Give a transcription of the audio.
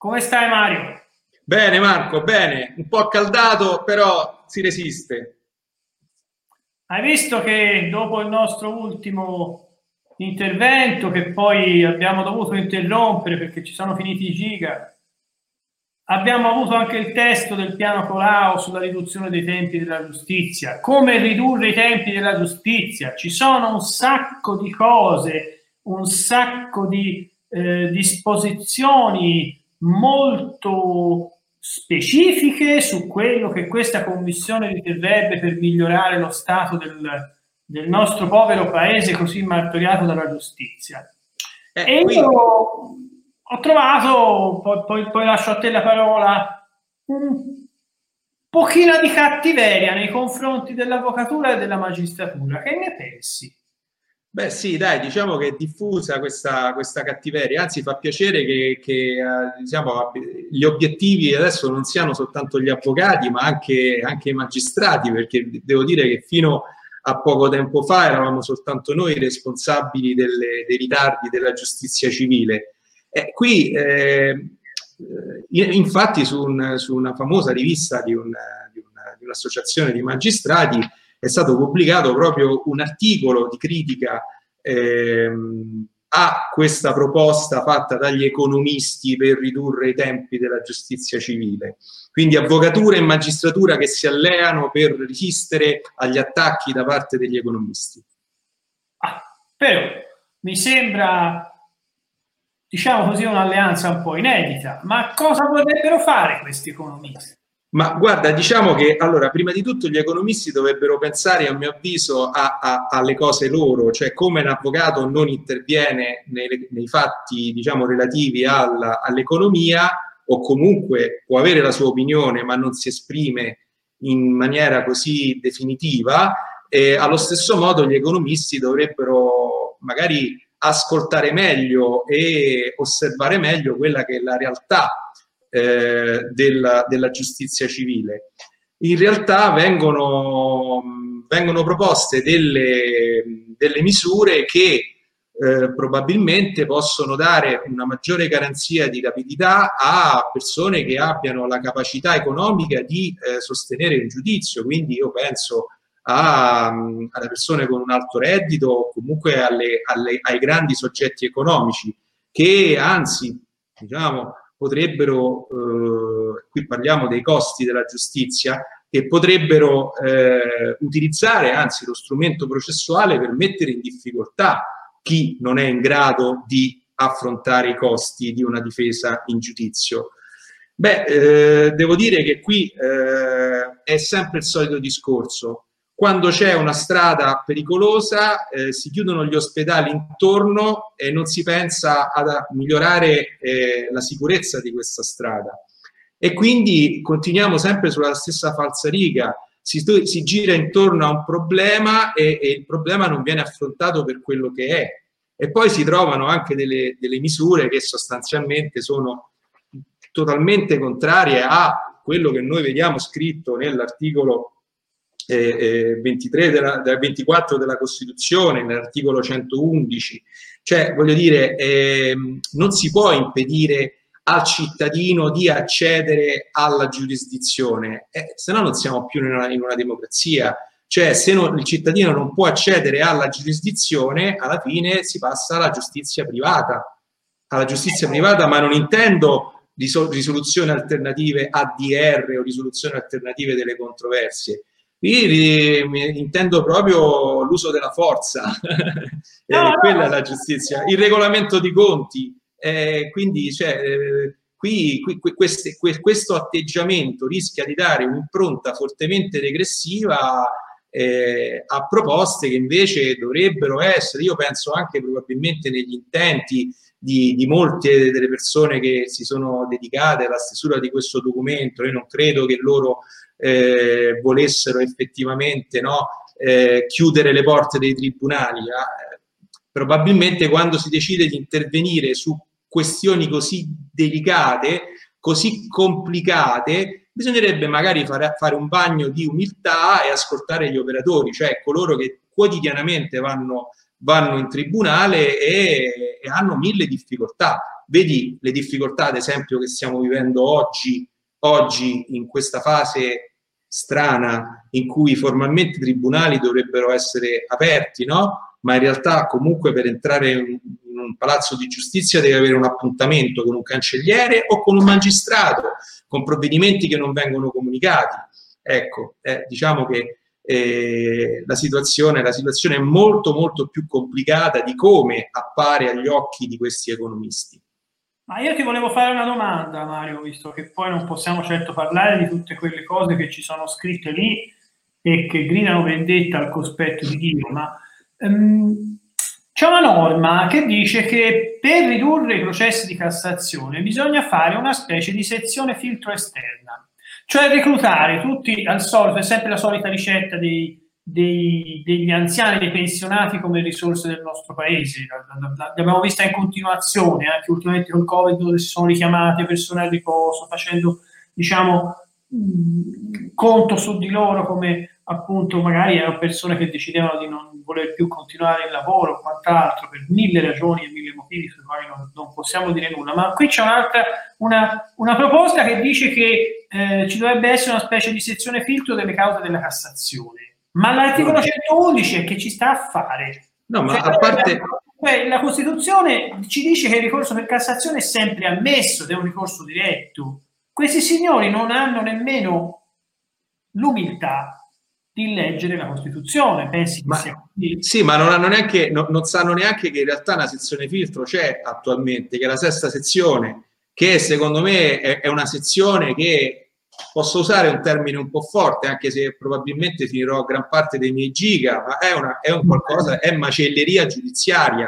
Come stai Mario? Bene Marco, bene, un po' caldato, però si resiste. Hai visto che dopo il nostro ultimo intervento, che poi abbiamo dovuto interrompere perché ci sono finiti i giga, abbiamo avuto anche il testo del piano Colau sulla riduzione dei tempi della giustizia. Come ridurre i tempi della giustizia? Ci sono un sacco di cose, un sacco di eh, disposizioni molto specifiche su quello che questa commissione riterrebbe per migliorare lo stato del, del nostro povero paese così martoriato dalla giustizia. Eh, e qui... io ho trovato, poi, poi, poi lascio a te la parola, un pochino di cattiveria nei confronti dell'avvocatura e della magistratura. Che ne pensi? Beh sì, dai, diciamo che è diffusa questa, questa cattiveria, anzi fa piacere che, che eh, diciamo, gli obiettivi adesso non siano soltanto gli avvocati, ma anche, anche, i magistrati, perché devo dire che fino a poco tempo fa eravamo soltanto noi responsabili delle, dei ritardi della giustizia civile. E qui, eh, infatti, su, un, su, una famosa rivista di, un, di, una, di un'associazione di magistrati, è stato pubblicato proprio un articolo di critica ehm, a questa proposta fatta dagli economisti per ridurre i tempi della giustizia civile. Quindi avvocatura e magistratura che si alleano per resistere agli attacchi da parte degli economisti. Ah, però mi sembra, diciamo così, un'alleanza un po' inedita, ma cosa vorrebbero fare questi economisti? Ma guarda, diciamo che allora, prima di tutto gli economisti dovrebbero pensare, a mio avviso, a, a, alle cose loro, cioè come un avvocato non interviene nei, nei fatti, diciamo, relativi alla, all'economia o comunque può avere la sua opinione ma non si esprime in maniera così definitiva, e allo stesso modo gli economisti dovrebbero magari ascoltare meglio e osservare meglio quella che è la realtà eh, della, della, giustizia civile. In realtà vengono, vengono proposte delle, delle, misure che eh, probabilmente possono dare una maggiore garanzia di rapidità a persone che abbiano la capacità economica di eh, sostenere il giudizio. Quindi io penso a, alle persone con un alto reddito o comunque alle, alle, ai grandi soggetti economici che anzi diciamo, potrebbero, eh, qui parliamo dei costi della giustizia, che potrebbero eh, utilizzare anzi lo strumento processuale per mettere in difficoltà chi non è in grado di affrontare i costi di una difesa in giudizio. Beh, eh, devo dire che qui eh, è sempre il solito discorso quando c'è una strada pericolosa eh, si chiudono gli ospedali intorno e non si pensa a migliorare eh, la sicurezza di questa strada. E quindi continuiamo sempre sulla stessa falsariga, si, si gira intorno a un problema e, e, il problema non viene affrontato per quello che è. E poi si trovano anche delle, delle misure che sostanzialmente sono totalmente contrarie a quello che noi vediamo scritto nell'articolo eh, 23 della, della, 24 della Costituzione, nell'articolo 111. Cioè, voglio dire, eh, non si può impedire al cittadino di accedere alla giurisdizione, eh, se no non siamo più in una, in una democrazia. Cioè, se non, il cittadino non può accedere alla giurisdizione, alla fine si passa alla giustizia privata. Alla giustizia privata, ma non intendo risoluzioni alternative ADR o risoluzioni alternative delle controversie, Qui intendo proprio l'uso della forza, no, eh, quella no. è la giustizia, il regolamento di conti. Eh, quindi cioè, eh, qui, qui, qui queste, questo atteggiamento rischia di dare un'impronta fortemente regressiva eh, a proposte che invece dovrebbero essere, io penso anche probabilmente negli intenti di, di, molte delle persone che si sono dedicate alla stesura di questo documento, io non credo che loro eh, volessero effettivamente no, eh, chiudere le porte dei tribunali. Eh, probabilmente quando si decide di intervenire su questioni così delicate, così complicate, bisognerebbe magari fare, fare un bagno di umiltà e ascoltare gli operatori, cioè coloro che quotidianamente vanno, vanno in tribunale e, e hanno mille difficoltà vedi le difficoltà, ad esempio, che stiamo vivendo oggi, oggi in questa fase strana in cui formalmente i tribunali dovrebbero essere aperti, no? Ma in realtà comunque per entrare in, un palazzo di giustizia devi avere un appuntamento con un cancelliere o con un magistrato, con provvedimenti che non vengono comunicati. Ecco, eh, diciamo che eh, la, situazione, la situazione è molto molto più complicata di come appare agli occhi di questi economisti. Ma io ti volevo fare una domanda, Mario, visto che poi non possiamo certo parlare di tutte quelle cose che ci sono scritte lì e che gridano vendetta al cospetto di Dio, ma um, c'è una norma che dice che per ridurre i processi di Cassazione bisogna fare una specie di sezione filtro esterna, cioè reclutare tutti al solito, è sempre la solita ricetta dei dei, degli anziani, dei pensionati come risorse del nostro paese. L'abbiamo vista in continuazione, anche ultimamente con il Covid, dove si sono richiamate persone a riposo, facendo, diciamo, conto su di loro come appunto magari erano persone che decidevano di non voler più continuare il lavoro o quant'altro per mille ragioni e mille motivi sui quali non, non possiamo dire nulla. Ma qui c'è un'altra, una, una proposta che dice che eh, ci dovrebbe essere una specie di sezione filtro delle cause della Cassazione ma l'articolo 111 è che ci sta a fare. No, ma cioè, a parte... Cioè, la Costituzione ci dice che il ricorso per Cassazione è sempre ammesso ed è un ricorso diretto. Questi signori non hanno nemmeno l'umiltà di leggere la Costituzione. Pensi ma, Sì, ma non, hanno neanche, no, non sanno neanche che in realtà una sezione filtro c'è attualmente, che è la sesta sezione, che secondo me è, è una sezione che posso usare un termine un po' forte, anche se probabilmente finirò gran parte dei miei giga, ma è, una, è un qualcosa, è macelleria giudiziaria